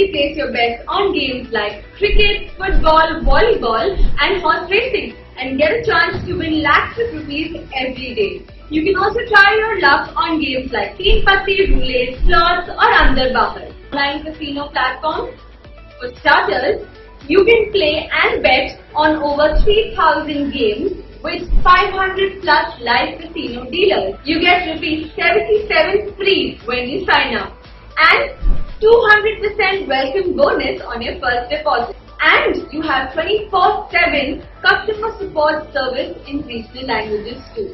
safely place your bets on games like cricket, football, volleyball and horse racing and get a chance to win lakhs of rupees every day. You can also try your luck on games like Teen Patti, Roulette, Slots or Andar. Online casino platforms. For starters, you can play and bet on over 3000 games with 500 plus live casino dealers. You get rupees 77 free when you sign up and 200% welcome bonus on your first deposit. And you have 24-7 customer support service in regional languages too.